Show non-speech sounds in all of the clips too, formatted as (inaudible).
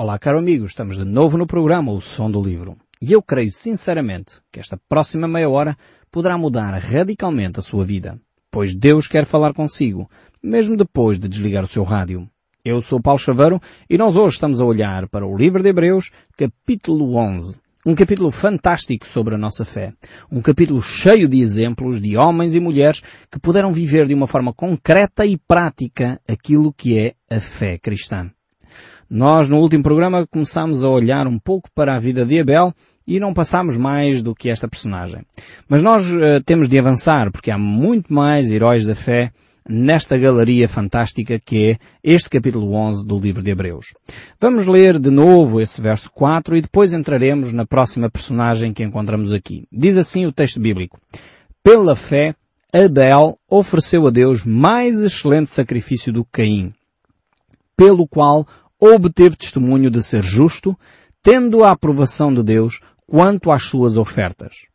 Olá, caro amigo, estamos de novo no programa O Som do Livro. E eu creio sinceramente que esta próxima meia hora poderá mudar radicalmente a sua vida, pois Deus quer falar consigo, mesmo depois de desligar o seu rádio. Eu sou Paulo Chaveiro e nós hoje estamos a olhar para o livro de Hebreus, capítulo 11. Um capítulo fantástico sobre a nossa fé. Um capítulo cheio de exemplos de homens e mulheres que puderam viver de uma forma concreta e prática aquilo que é a fé cristã. Nós, no último programa, começámos a olhar um pouco para a vida de Abel e não passámos mais do que esta personagem. Mas nós uh, temos de avançar, porque há muito mais heróis da fé nesta galeria fantástica que é este capítulo 11 do livro de Hebreus. Vamos ler de novo esse verso 4 e depois entraremos na próxima personagem que encontramos aqui. Diz assim o texto bíblico. Pela fé, Abel ofereceu a Deus mais excelente sacrifício do que Caim, pelo qual obteve testemunho de ser justo, tendo a aprovação de Deus quanto às suas ofertas.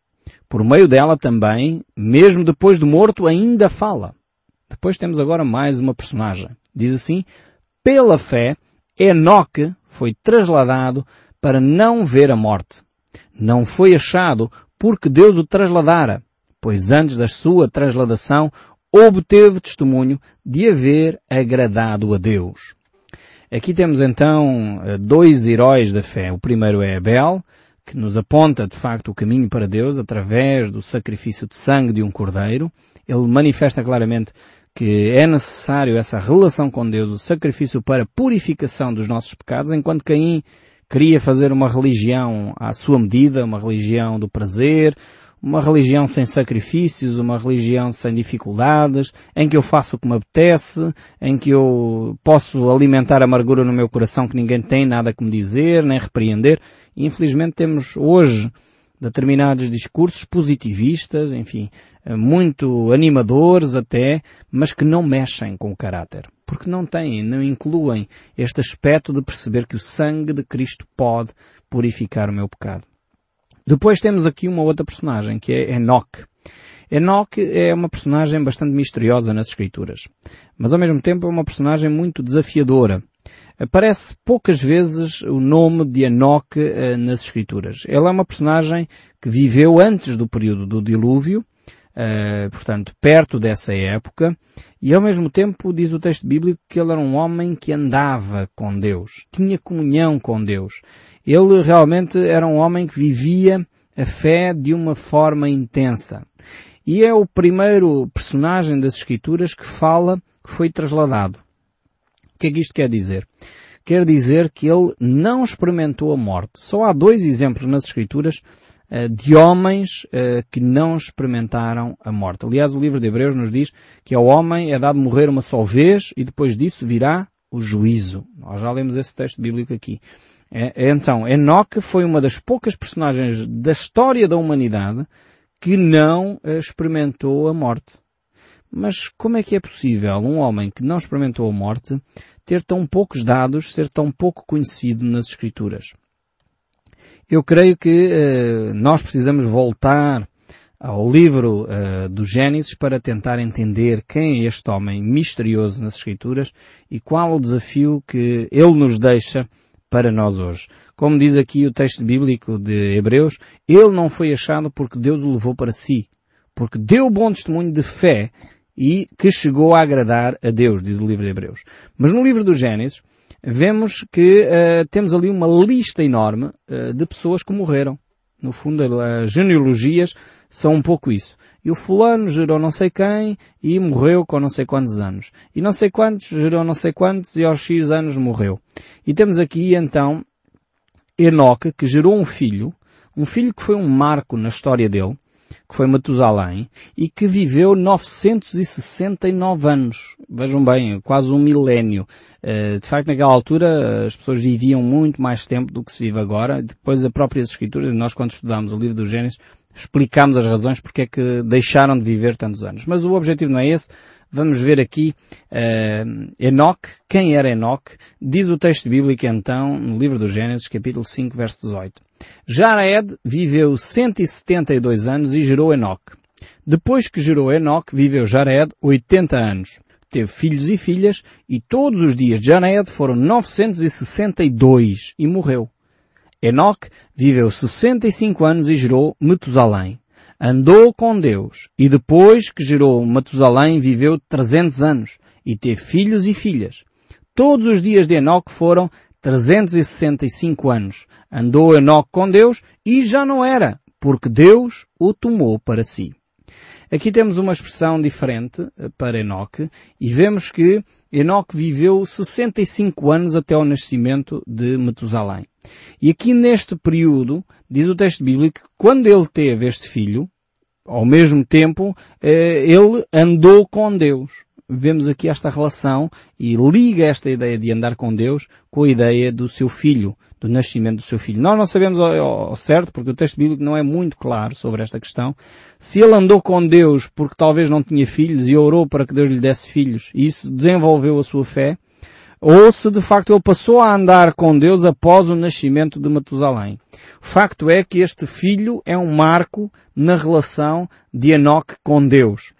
Por meio dela também, mesmo depois de morto, ainda fala. Depois temos agora mais uma personagem. Diz assim, pela fé, Enoque foi trasladado para não ver a morte. Não foi achado porque Deus o trasladara, pois antes da sua trasladação obteve testemunho de haver agradado a Deus. Aqui temos então eh, dois heróis da fé. O primeiro é Abel, que nos aponta de facto o caminho para Deus através do sacrifício de sangue de um cordeiro. Ele manifesta claramente que é necessário essa relação com Deus, o sacrifício para purificação dos nossos pecados, enquanto Caim queria fazer uma religião à sua medida, uma religião do prazer, uma religião sem sacrifícios, uma religião sem dificuldades, em que eu faço o que me apetece, em que eu posso alimentar amargura no meu coração que ninguém tem nada que me dizer, nem repreender. E infelizmente temos hoje determinados discursos positivistas, enfim, muito animadores até, mas que não mexem com o caráter. Porque não têm, não incluem este aspecto de perceber que o sangue de Cristo pode purificar o meu pecado. Depois temos aqui uma outra personagem, que é Enoch. Enoch é uma personagem bastante misteriosa nas escrituras, mas ao mesmo tempo é uma personagem muito desafiadora. Aparece poucas vezes o nome de Enoch uh, nas escrituras. Ele é uma personagem que viveu antes do período do dilúvio, uh, portanto, perto dessa época, e ao mesmo tempo diz o texto bíblico que ele era um homem que andava com Deus, tinha comunhão com Deus. Ele realmente era um homem que vivia a fé de uma forma intensa. E é o primeiro personagem das Escrituras que fala que foi trasladado. O que é que isto quer dizer? Quer dizer que ele não experimentou a morte. Só há dois exemplos nas Escrituras de homens uh, que não experimentaram a morte. Aliás, o livro de Hebreus nos diz que ao homem é dado morrer uma só vez e depois disso virá o juízo. Nós já lemos esse texto bíblico aqui. É, então, Enoque foi uma das poucas personagens da história da humanidade que não eh, experimentou a morte. Mas como é que é possível um homem que não experimentou a morte ter tão poucos dados, ser tão pouco conhecido nas Escrituras? Eu creio que uh, nós precisamos voltar ao livro uh, do Gênesis para tentar entender quem é este homem misterioso nas Escrituras e qual o desafio que ele nos deixa para nós hoje. Como diz aqui o texto bíblico de Hebreus, ele não foi achado porque Deus o levou para si, porque deu bom testemunho de fé e que chegou a agradar a Deus, diz o livro de Hebreus. Mas no livro do Gênesis, vemos que uh, temos ali uma lista enorme uh, de pessoas que morreram. No fundo, as genealogias são um pouco isso. E o fulano gerou não sei quem e morreu com não sei quantos anos. E não sei quantos gerou não sei quantos e aos X anos morreu. E temos aqui então Enoque que gerou um filho, um filho que foi um marco na história dele, que foi Matusalém, e que viveu 969 anos. Vejam bem, quase um milénio. Eh, de facto, naquela altura, as pessoas viviam muito mais tempo do que se vive agora. Depois, as próprias escrituras, nós quando estudamos o livro do Gênesis, explicamos as razões porque é que deixaram de viver tantos anos. Mas o objetivo não é esse. Vamos ver aqui uh, Enoque. Quem era Enoque? Diz o texto bíblico então, no livro do Gênesis, capítulo 5, verso 18. Jared viveu 172 anos e gerou Enoque. Depois que gerou Enoque, viveu Jared 80 anos. teve filhos e filhas e todos os dias de Janeed foram 962 e morreu. Enoque viveu 65 anos e gerou Metusalém. Andou com Deus e depois que gerou Matusalém viveu 300 anos e teve filhos e filhas. Todos os dias de Enoque foram 365 anos. Andou Enoque com Deus e já não era, porque Deus o tomou para si. Aqui temos uma expressão diferente eh, para Enoque e vemos que Enoque viveu 65 anos até o nascimento de Metusalém. E aqui neste período, diz o texto bíblico, que quando ele teve este filho, ao mesmo tempo, eh, ele andou com Deus vemos aqui esta relação e liga esta ideia de andar com Deus com a ideia do seu filho, do nascimento do seu filho. Nós não sabemos ao, certo, porque o texto bíblico não é muito claro sobre esta questão, se ele andou com Deus porque talvez não tinha filhos e orou para que Deus lhe desse filhos e isso desenvolveu a sua fé, ou se de facto ele passou a andar com Deus após o nascimento de Matusalém. O facto é que este filho é um marco na relação de Enoque com Deus.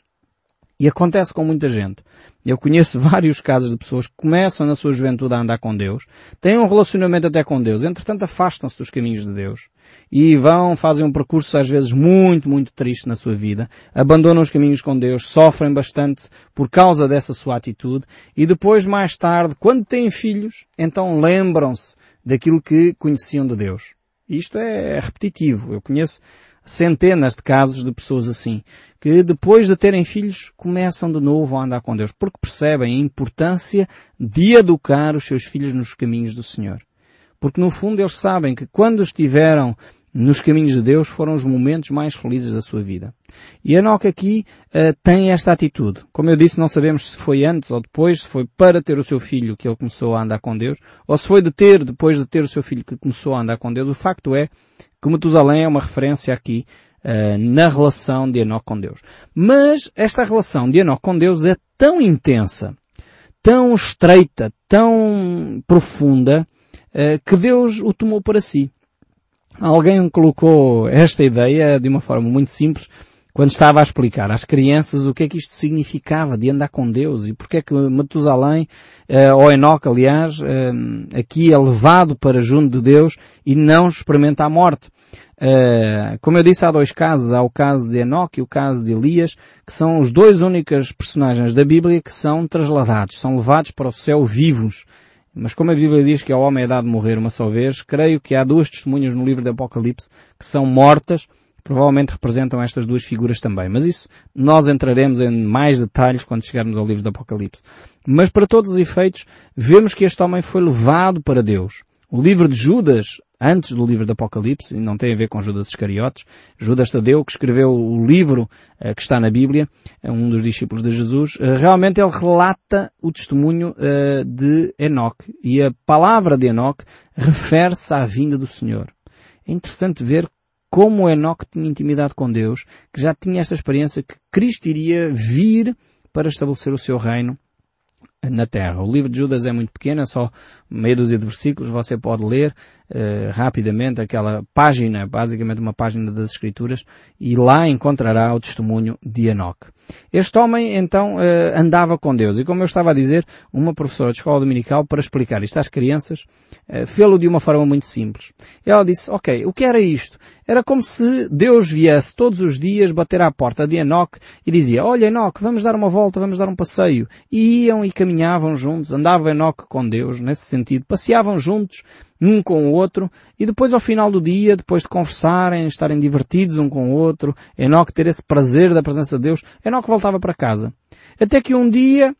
E acontece com muita gente. Eu conheço (laughs) vários casos de pessoas que começam na sua juventude a andar com Deus, têm um relacionamento até com Deus, entretanto afastam-se dos caminhos de Deus e vão, fazem um percurso às vezes muito, muito triste na sua vida, abandonam os caminhos com Deus, sofrem bastante por causa dessa sua atitude e depois, mais tarde, quando têm filhos, então lembram-se daquilo que conheciam de Deus. Isto é repetitivo. Eu conheço centenas de casos de pessoas assim, que depois de terem filhos começam de novo a andar com Deus, porque percebem a importância de educar os seus filhos nos caminhos do Senhor. Porque no fundo eles sabem que quando estiveram nos caminhos de Deus foram os momentos mais felizes da sua vida. E Enoque aqui uh, tem esta atitude. Como eu disse, não sabemos se foi antes ou depois, se foi para ter o seu filho que ele começou a andar com Deus, ou se foi de ter, depois de ter o seu filho que começou a andar com Deus. O facto é que Metusalém é uma referência aqui uh, na relação de Enoque com Deus. Mas esta relação de Enoque com Deus é tão intensa, tão estreita, tão profunda, uh, que Deus o tomou para si. Alguém colocou esta ideia de uma forma muito simples quando estava a explicar às crianças o que é que isto significava de andar com Deus e porque é que Matusalém, uh, ou Enoque, aliás, uh, aqui é levado para junto de Deus e não experimenta a morte. Uh, como eu disse, há dois casos. Há o caso de Enoque e o caso de Elias, que são os dois únicos personagens da Bíblia que são trasladados, são levados para o céu vivos. Mas como a Bíblia diz que ao homem é dado morrer uma só vez, creio que há duas testemunhas no livro de Apocalipse que são mortas provavelmente representam estas duas figuras também. Mas isso nós entraremos em mais detalhes quando chegarmos ao livro do Apocalipse. Mas para todos os efeitos, vemos que este homem foi levado para Deus. O livro de Judas, antes do livro do Apocalipse, não tem a ver com Judas Iscariotes, Judas Tadeu, que escreveu o livro uh, que está na Bíblia, é um dos discípulos de Jesus, uh, realmente ele relata o testemunho uh, de Enoque. E a palavra de Enoque refere-se à vinda do Senhor. É interessante ver como Enoque tinha intimidade com Deus, que já tinha esta experiência que Cristo iria vir para estabelecer o seu reino na Terra. O livro de Judas é muito pequeno, é só meia dúzia de versículos, você pode ler uh, rapidamente aquela página, basicamente uma página das Escrituras, e lá encontrará o testemunho de Enoque. Este homem, então, uh, andava com Deus, e como eu estava a dizer, uma professora de escola dominical, para explicar isto às crianças, uh, fê-lo de uma forma muito simples. Ela disse, ok, o que era isto? Era como se Deus viesse todos os dias bater à porta de Enoque e dizia, olha Enoque, vamos dar uma volta, vamos dar um passeio. E iam e caminhavam juntos, andava Enoque com Deus, nesse sentido, passeavam juntos, um com o outro, e depois ao final do dia, depois de conversarem, estarem divertidos um com o outro, Enoque ter esse prazer da presença de Deus, Enoque voltava para casa. Até que um dia,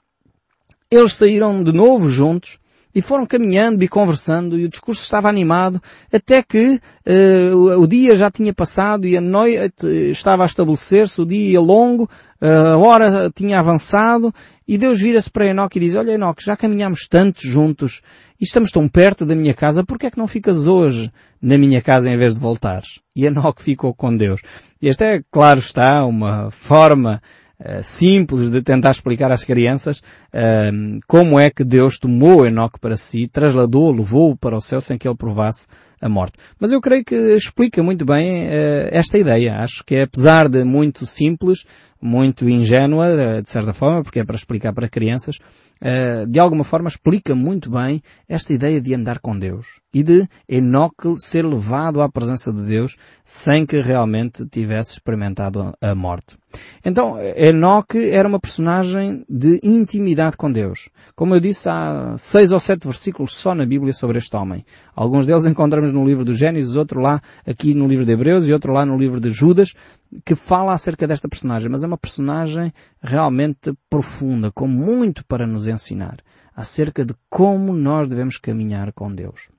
eles saíram de novo juntos, e foram caminhando e conversando e o discurso estava animado até que uh, o dia já tinha passado e a noite estava a estabelecer-se, o dia longo, uh, a hora tinha avançado e Deus vira-se para Enoque e diz, olha Enoque, já caminhamos tanto juntos e estamos tão perto da minha casa, por que é que não ficas hoje na minha casa em vez de voltares? E Enoque ficou com Deus. E esta é, claro está, uma forma eh, simples de tentar explicar às crianças uh, como é que Deus tomou Enoque para si, trasladou, levou-o para o céu sem que ele provasse a morte. Mas eu creio que explica muito bem uh, esta ideia. Acho que apesar de muito simples, muito ingênua, eh, de certa forma, porque é para explicar para crianças, eh, de alguma forma explica muito bem esta ideia de andar com Deus e de Enoque ser levado à presença de Deus sem que realmente tivesse experimentado a morte. Então, Enoque era uma personagem de intimidade com Deus. Como eu disse, há seis ou sete versículos só na Bíblia sobre este homem. Alguns deles encontramos no livro do Gênesis, outro lá aqui no livro de Hebreus e outro lá no livro de Judas, que fala acerca desta personagem. Mas é uma personagem realmente profunda, com muito para nos ensinar acerca de como nós devemos caminhar com Deus.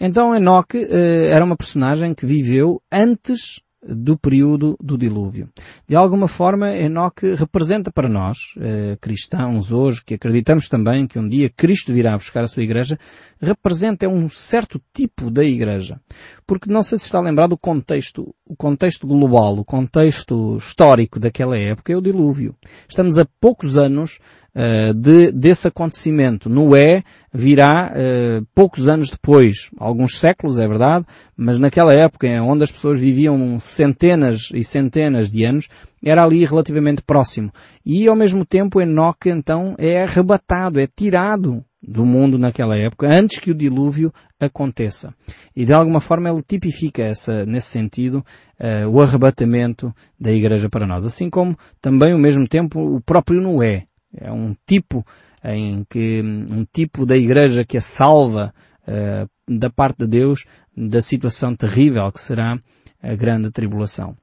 Então Enoque eh, era uma personagem que viveu antes do período do dilúvio. De alguma forma, Enoque representa para nós, eh, cristãos hoje, que acreditamos também que um dia Cristo virá buscar a sua igreja, representa um certo tipo da igreja. Porque não sei se está lembrado o contexto, o contexto global, o contexto histórico daquela época é o dilúvio. Estamos a poucos anos uh, de, desse acontecimento. Noé virá uh, poucos anos depois, alguns séculos, é verdade, mas naquela época onde as pessoas viviam centenas e centenas de anos, era ali relativamente próximo. E ao mesmo tempo Enoque então é arrebatado, é tirado do mundo naquela época, antes que o dilúvio aconteça. E de alguma forma ele tipifica essa, nesse sentido, uh, o arrebatamento da igreja para nós. Assim como também ao mesmo tempo o próprio Noé. É um tipo em que, um tipo da igreja que a salva uh, da parte de Deus da situação terrível que será a grande tribulação.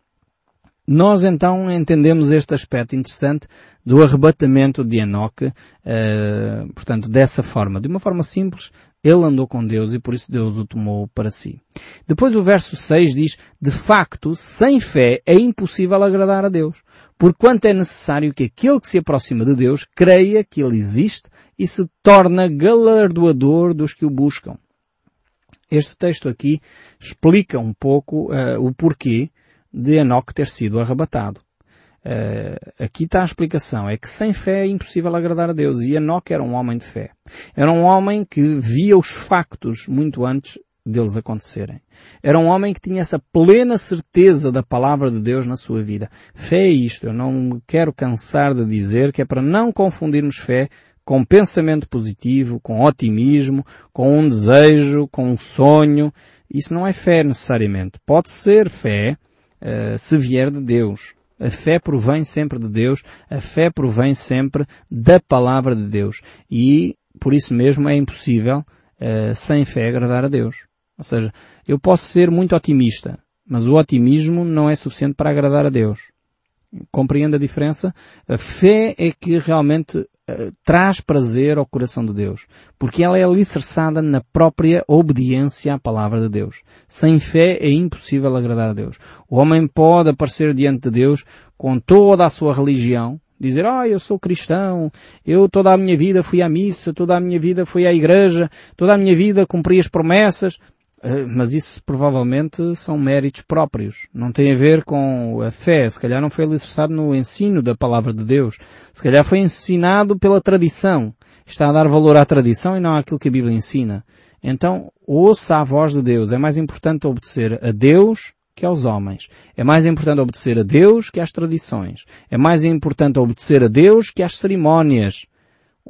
Nós então entendemos este aspecto interessante do arrebatamento de Enoque, uh, portanto, dessa forma. De uma forma simples, ele andou com Deus e por isso Deus o tomou para si. Depois o verso 6 diz, de facto, sem fé é impossível agradar a Deus, porquanto é necessário que aquele que se aproxima de Deus creia que Ele existe e se torna galardoador dos que o buscam. Este texto aqui explica um pouco uh, o porquê de Enoque ter sido arrebatado. Uh, aqui está a explicação. É que sem fé é impossível agradar a Deus. E Enoque era um homem de fé. Era um homem que via os factos muito antes deles acontecerem. Era um homem que tinha essa plena certeza da palavra de Deus na sua vida. Fé é isto. Eu não quero cansar de dizer que é para não confundirmos fé com pensamento positivo, com otimismo, com um desejo, com um sonho. Isso não é fé necessariamente. Pode ser fé, uh, se vier de Deus. A fé provém sempre de Deus, a fé provém sempre da palavra de Deus. E por isso mesmo é impossível, uh, sem fé, agradar a Deus. Ou seja, eu posso ser muito otimista, mas o otimismo não é suficiente para agradar a Deus. Compreende a diferença? A fé é que realmente uh, traz prazer ao coração de Deus, porque ela é alicerçada na própria obediência à palavra de Deus. Sem fé é impossível agradar a Deus. O homem pode aparecer diante de Deus com toda a sua religião, dizer, ah, eu sou cristão, eu toda a minha vida fui à missa, toda a minha vida fui à igreja, toda a minha vida cumpri as promessas, mas isso provavelmente são méritos próprios. Não tem a ver com a fé. Se calhar não foi alicerçado no ensino da palavra de Deus. Se calhar foi ensinado pela tradição. Está a dar valor à tradição e não àquilo que a Bíblia ensina. Então, ouça a voz de Deus. É mais importante obedecer a Deus que aos homens. É mais importante obedecer a Deus que às tradições. É mais importante obedecer a Deus que às cerimónias.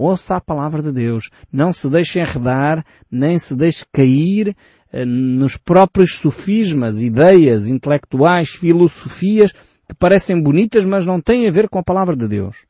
Ouça a palavra de Deus. Não se deixe enredar, nem se deixe cair eh, nos próprios sofismas, ideias intelectuais, filosofias que parecem bonitas, mas não têm a ver com a palavra de Deus.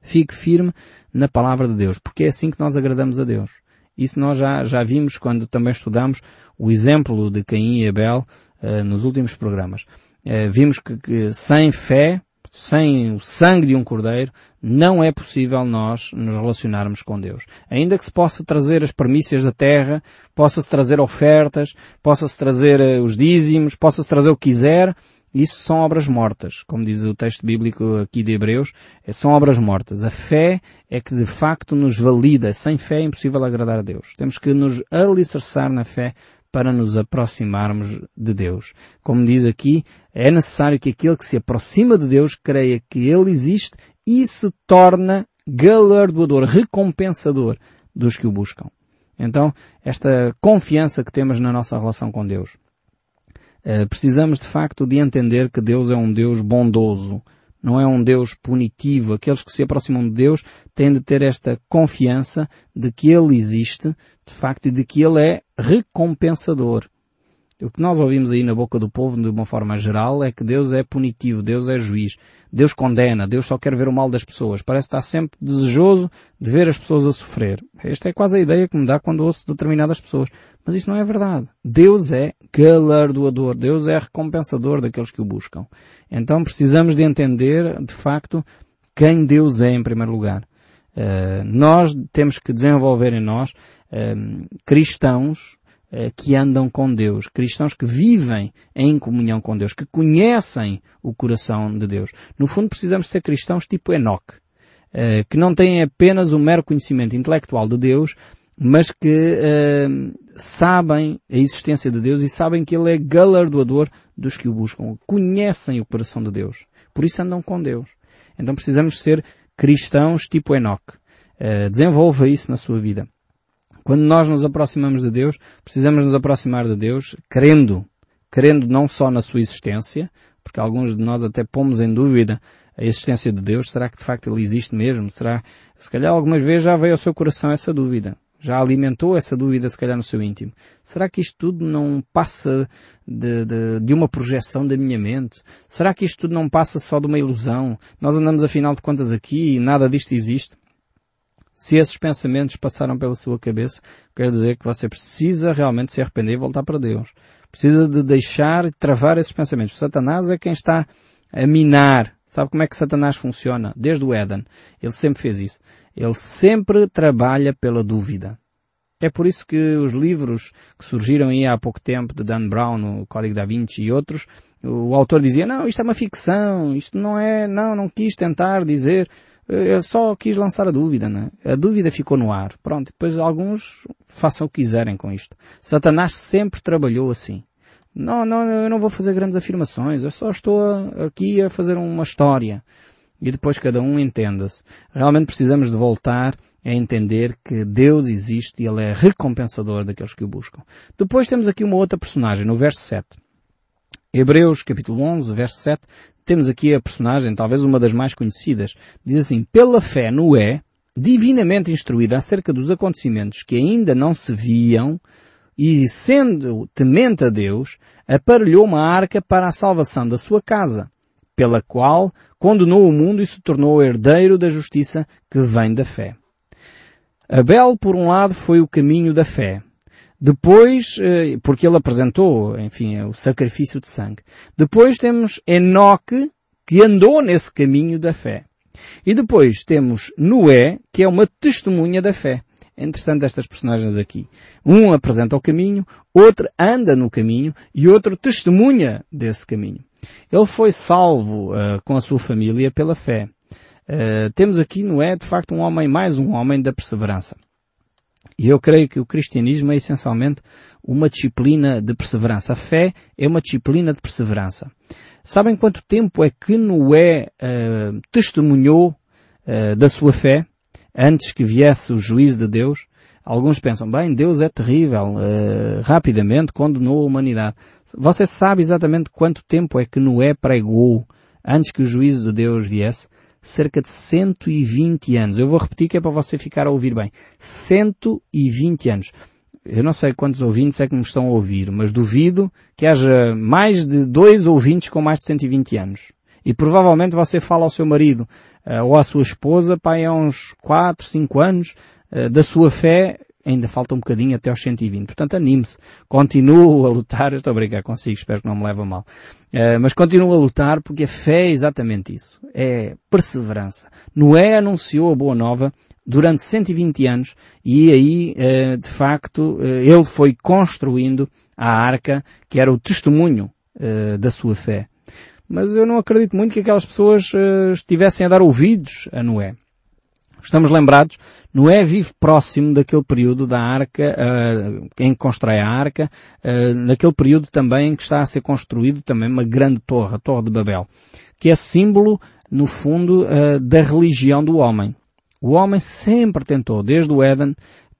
Fique firme na palavra de Deus, porque é assim que nós agradamos a Deus. Isso nós já, já vimos quando também estudamos o exemplo de Caim e Abel uh, nos últimos programas. Uh, vimos que, que sem fé sem o sangue de um cordeiro, não é possível nós nos relacionarmos com Deus. Ainda que se possa trazer as premissas da terra, possa-se trazer ofertas, possa-se trazer eh, os dízimos, possa-se trazer o que quiser, isso são obras mortas. Como diz o texto bíblico aqui de Hebreus, eh, são obras mortas. A fé é que de facto nos valida. Sem fé é impossível agradar a Deus. Temos que nos alicerçar na fé para nos aproximarmos de Deus. Como diz aqui, é necessário que aquele que se aproxima de Deus creia que Ele existe e se torna galardoador, recompensador dos que o buscam. Então, esta confiança que temos na nossa relação com Deus. Eh, precisamos de facto de entender que Deus é um Deus bondoso. não é um Deus punitivo. Aqueles que se aproximam de Deus têm de ter esta confiança de que Ele existe, de facto, de que Ele é recompensador. O que nós ouvimos aí na boca do povo, de uma forma geral, é que Deus é punitivo, Deus é juiz, Deus condena, Deus só quer ver o mal das pessoas. Parece estar sempre desejoso de ver as pessoas a sofrer. Esta é quase a ideia que me dá quando ouço determinadas pessoas. Mas isso não é verdade. Deus é galardoador, Deus é recompensador daqueles que o buscam. Então precisamos de entender, de facto, quem Deus é em primeiro lugar. Uh, nós temos que desenvolver em nós uh, cristãos eh, que andam com Deus, cristãos que vivem em comunhão com Deus, que conhecem o coração de Deus. No fundo precisamos ser cristãos tipo Enoque, eh, que não têm apenas o mero conhecimento intelectual de Deus, mas que uh, sabem a existência de Deus e sabem que Ele é galardoador dos que o buscam. Conhecem o coração de Deus. Por isso andam com Deus. Então precisamos ser cristãos tipo Enoque. Uh, desenvolva isso na sua vida. Quando nós nos aproximamos de Deus, precisamos nos aproximar de Deus crendo. Crendo não só na sua existência, porque alguns de nós até pomos em dúvida a existência de Deus. Será que de facto Ele existe mesmo? Será, se calhar algumas vezes já veio ao seu coração essa dúvida. Já alimentou essa dúvida se calhar no seu íntimo. Será que isto tudo não passa de, de, de uma projeção da minha mente? Será que isto tudo não passa só de uma ilusão? Nós andamos afinal de contas aqui e nada disto existe? Se esses pensamentos passaram pela sua cabeça, quer dizer que você precisa realmente se arrepender e voltar para Deus. Precisa de deixar e travar esses pensamentos. Satanás é quem está a minar. Sabe como é que Satanás funciona? Desde o Éden. Ele sempre fez isso. Ele sempre trabalha pela dúvida. É por isso que os livros que surgiram aí há pouco tempo, de Dan Brown, o Código da Vinci e outros, o autor dizia, não, isto é uma ficção, isto não é, não, não quis tentar dizer, eu só quis lançar a dúvida, né? A dúvida ficou no ar. Pronto, depois alguns façam o que quiserem com isto. Satanás sempre trabalhou assim. Não, não, eu não vou fazer grandes afirmações, eu só estou aqui a fazer uma história. E depois cada um entenda-se. Realmente precisamos de voltar a entender que Deus existe e Ele é recompensador daqueles que o buscam. Depois temos aqui uma outra personagem, no verso 7. Hebreus capítulo 11, verso 7, temos aqui a personagem, talvez uma das mais conhecidas. Diz assim, pela fé Noé, divinamente instruído acerca dos acontecimentos que ainda não se viam, e sendo temente a Deus, aparelhou uma arca para a salvação da sua casa, pela qual condenou o mundo e se tornou herdeiro da justiça que vem da fé. Abel, por um lado, foi o caminho da fé, depois, eh, porque ele apresentou, enfim, o sacrifício de sangue. Depois temos Enoque, que andou nesse caminho da fé. E depois temos Noé, que é uma testemunha da fé. É interessante estas personagens aqui. Um apresenta o caminho, outro anda no caminho e outro testemunha desse caminho. Ele foi salvo uh, com a sua família pela fé. Uh, temos aqui Noé, de facto, um homem, mais um homem da perseverança. E eu creio que o cristianismo é essencialmente uma disciplina de perseverança. A fé é uma disciplina de perseverança. Sabem quanto tempo é que Noé uh, testemunhou uh, da sua fé antes que viesse o juízo de Deus? Alguns pensam, bem, Deus é terrível, uh, rapidamente condenou a humanidade. Você sabe exatamente quanto tempo é que Noé pregou antes que o juízo de Deus viesse? Cerca de 120 anos. Eu vou repetir que é para você ficar a ouvir bem. 120 anos. Eu não sei quantos ouvintes é que me estão a ouvir, mas duvido que haja mais de dois ouvintes com mais de 120 anos. E provavelmente você fala ao seu marido uh, ou à sua esposa, pai, há uns 4, 5 anos, uh, da sua fé ainda falta um bocadinho até aos 120. Portanto, anime-se. Continuo a lutar. Estou a brincar consigo, espero que não me leve mal. Uh, mas continuo a lutar porque a fé é exatamente isso. É perseverança. Noé anunciou a boa nova durante 120 anos e aí, uh, de facto, uh, ele foi construindo a arca que era o testemunho da sua fé. Mas eu não acredito muito que aquelas pessoas estivessem a dar ouvidos a Noé. Estamos lembrados, Noé vive próximo daquele período da arca, uh, em que constrói a arca, uh, naquele período também em que está a ser construído também uma grande torre, a Torre de Babel, que é símbolo, no fundo, uh, da religião do homem. O homem sempre tentou, desde o Éden,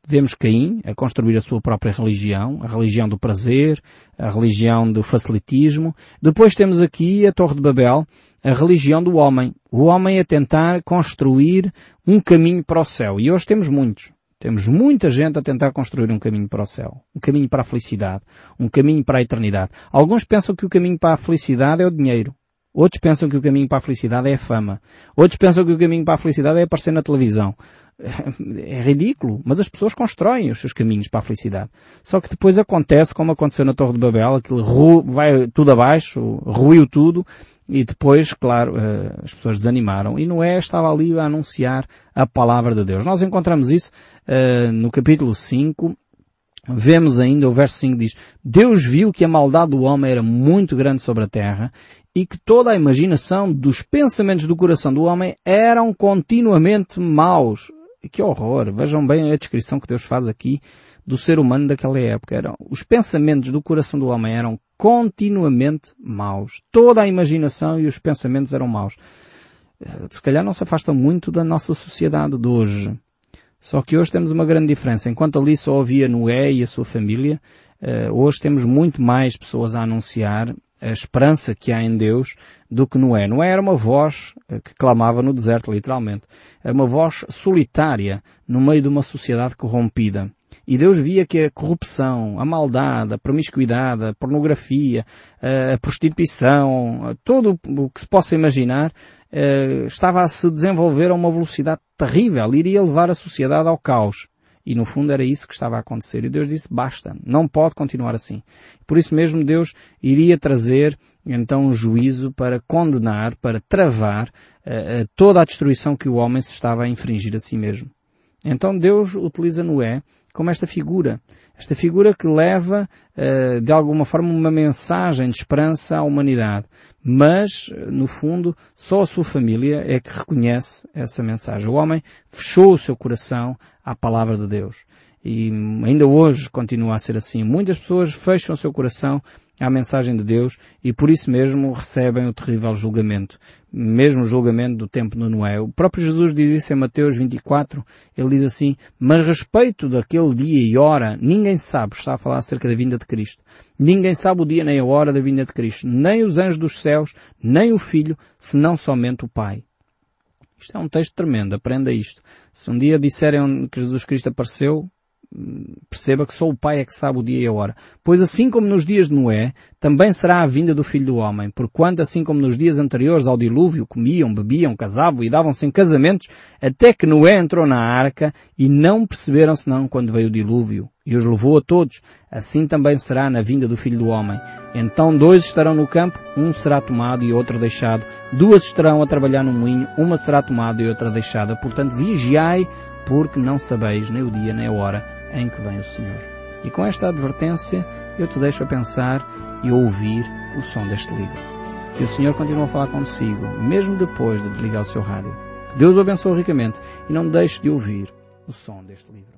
Vemos Caim a construir a sua própria religião, a religião do prazer, a religião do facilitismo. Depois temos aqui a Torre de Babel, a religião do homem. O homem a tentar construir um caminho para o céu. E hoje temos muitos. Temos muita gente a tentar construir um caminho para o céu, um caminho para a felicidade, um caminho para a eternidade. Alguns pensam que o caminho para a felicidade é o dinheiro. Outros pensam que o caminho para a felicidade é a fama. Outros pensam que o caminho para a felicidade é aparecer na televisão. É ridículo, mas as pessoas constroem os seus caminhos para a felicidade. Só que depois acontece, como aconteceu na Torre de Babel, aquilo vai tudo abaixo, ruiu tudo, e depois, claro, eh, as pessoas desanimaram. E Noé estava ali a anunciar a palavra de Deus. Nós encontramos isso uh, no capítulo 5, vemos ainda, o verso 5 diz, Deus viu que a maldade do homem era muito grande sobre a terra e que toda a imaginação dos pensamentos do coração do homem eram continuamente maus. Que horror! Vejam bem a descrição que Deus faz aqui do ser humano daquela época. Eram, os pensamentos do coração do homem eram continuamente maus. Toda a imaginação e os pensamentos eram maus. Eh, se calhar não se afasta muito da nossa sociedade de hoje. Só que hoje temos uma grande diferença. Enquanto ali só havia Noé e a sua família, eh, hoje temos muito mais pessoas a anunciar a esperança que há em Deus do que Noé. Noé era uma voz eh, que clamava no deserto, literalmente. Era uma voz solitária no meio de uma sociedade corrompida. E Deus via que a corrupção, a maldade, a promiscuidade, a pornografia, a prostituição, tudo o que se possa imaginar, eh, estava a se desenvolver a uma velocidade terrível, iria levar a sociedade ao caos. E no fundo era isso que estava a acontecer. E Deus disse, basta, não pode continuar assim. Por isso mesmo Deus iria trazer então um juízo para condenar, para travar uh, toda a destruição que o homem se estava a infringir a si mesmo. Então Deus utiliza Noé como esta figura. Esta figura que leva, uh, de alguma forma, uma mensagem de esperança à humanidade. Mas, no fundo, só a sua família é que reconhece essa mensagem. O homem fechou o seu coração à palavra de Deus. E ainda hoje continua a ser assim. Muitas pessoas fecham o seu coração à mensagem de Deus e por isso mesmo recebem o terrível julgamento. Mesmo o julgamento do tempo no Noé. O próprio Jesus diz isso em Mateus 24. Ele diz assim, mas respeito daquele dia e hora, ninguém sabe, está a falar acerca da vinda de Cristo. Ninguém sabe o dia nem a hora da vinda de Cristo. Nem os anjos dos céus, nem o Filho, senão somente o Pai. Isto é um texto tremendo, aprenda isto. Se um dia disserem que Jesus Cristo apareceu, perceba que só o Pai é que sabe o dia e a hora. Pois assim como nos dias de Noé, também será a vinda do Filho do Homem, porquanto assim como nos dias anteriores ao dilúvio comiam, bebiam, casavam e davam-se em casamentos, até que Noé entrou na arca e não perceberam senão quando veio o dilúvio e os levou a todos, assim também será na vinda do Filho do Homem. Então dois estarão no campo, um será tomado e outro deixado, duas estarão a trabalhar no moinho, uma será tomada e outra deixada. Portanto, vigiai, porque não sabeis nem o dia nem a hora em que vem o Senhor. E com esta advertência, eu te deixo a pensar e ouvir o som deste livro. Que o Senhor continue a falar consigo, mesmo depois de desligar o seu rádio. Que Deus o abençoe ricamente e não deixe de ouvir o som deste livro.